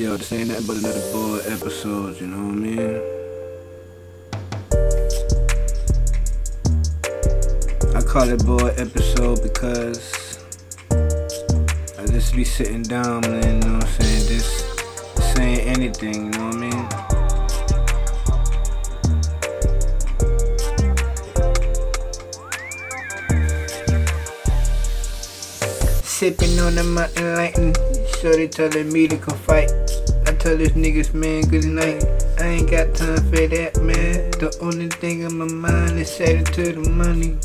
Yo, this ain't nothing but another boy episode, you know what I mean? I call it boy episode because I just be sitting down man, you know what I'm saying, just saying anything, you know what I mean? Sipping on the mountain lighting, shorty telling me to come fight. Tell this niggas, man, good night. I ain't got time for that, man. The only thing in my mind is headed to the money.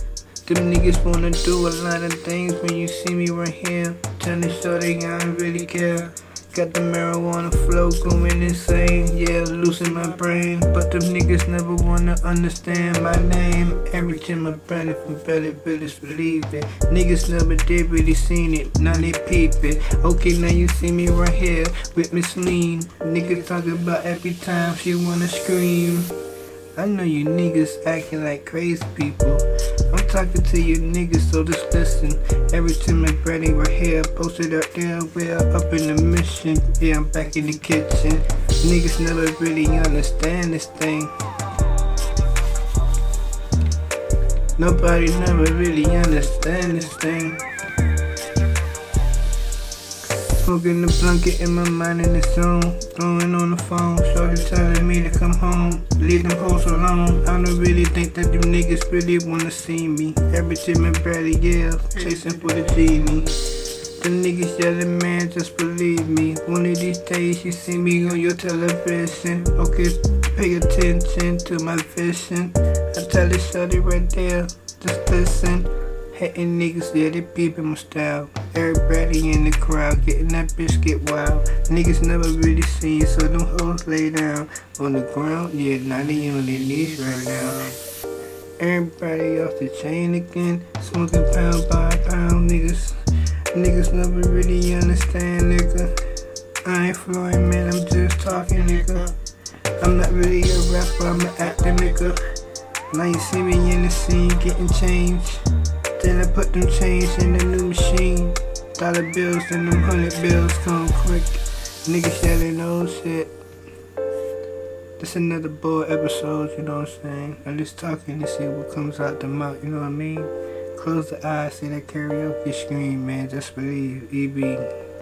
Them niggas wanna do a lot of things when you see me right here. Tell Telling shorty I don't really care. Got the marijuana flow going insane, yeah, losing my brain. But them niggas never wanna understand my name. Every time my brother from Belly Village believe it. Niggas never did really seen it, now they peep it. Okay, now you see me right here with Miss Lean. Niggas talk about every time she wanna scream. I know you niggas acting like crazy people. Talking to you niggas, so just listen. Every time my brother right here, posted up there, we're up in the mission. Yeah, I'm back in the kitchen. Niggas never really understand this thing. Nobody never really understand this thing. Smoking the blanket in my mind in the zone. Throwing on the phone, shorty telling me to come home. Leave them hoes alone. I don't really think that them niggas really wanna see me. Every time and barely yell, chasing for the genie. The niggas yelling, man, just believe me. One of these days you see me on your television. Okay, pay attention to my vision. I tell the shorty right there, just listen. Hating niggas, yeah, they peeping my style. Everybody in the crowd getting that bitch get wild. Niggas never really see you, so them hoes lay down on the ground. Yeah, now they on their knees right now. Everybody off the chain again, smoking pound by pound, niggas. Niggas never really understand, nigga. I ain't flowing, man, I'm just talking, nigga. I'm not really a rapper, I'm an actor, nigga. Now you see me in the scene getting changed. Then I put them change in the new machine. Dollar bills and them hundred bills come quick. Niggas yelling oh shit. This another boy episode, you know what I'm saying? I'm just talking to see what comes out the mouth, you know what I mean? Close the eyes, see that karaoke screen, man. Just believe. EB.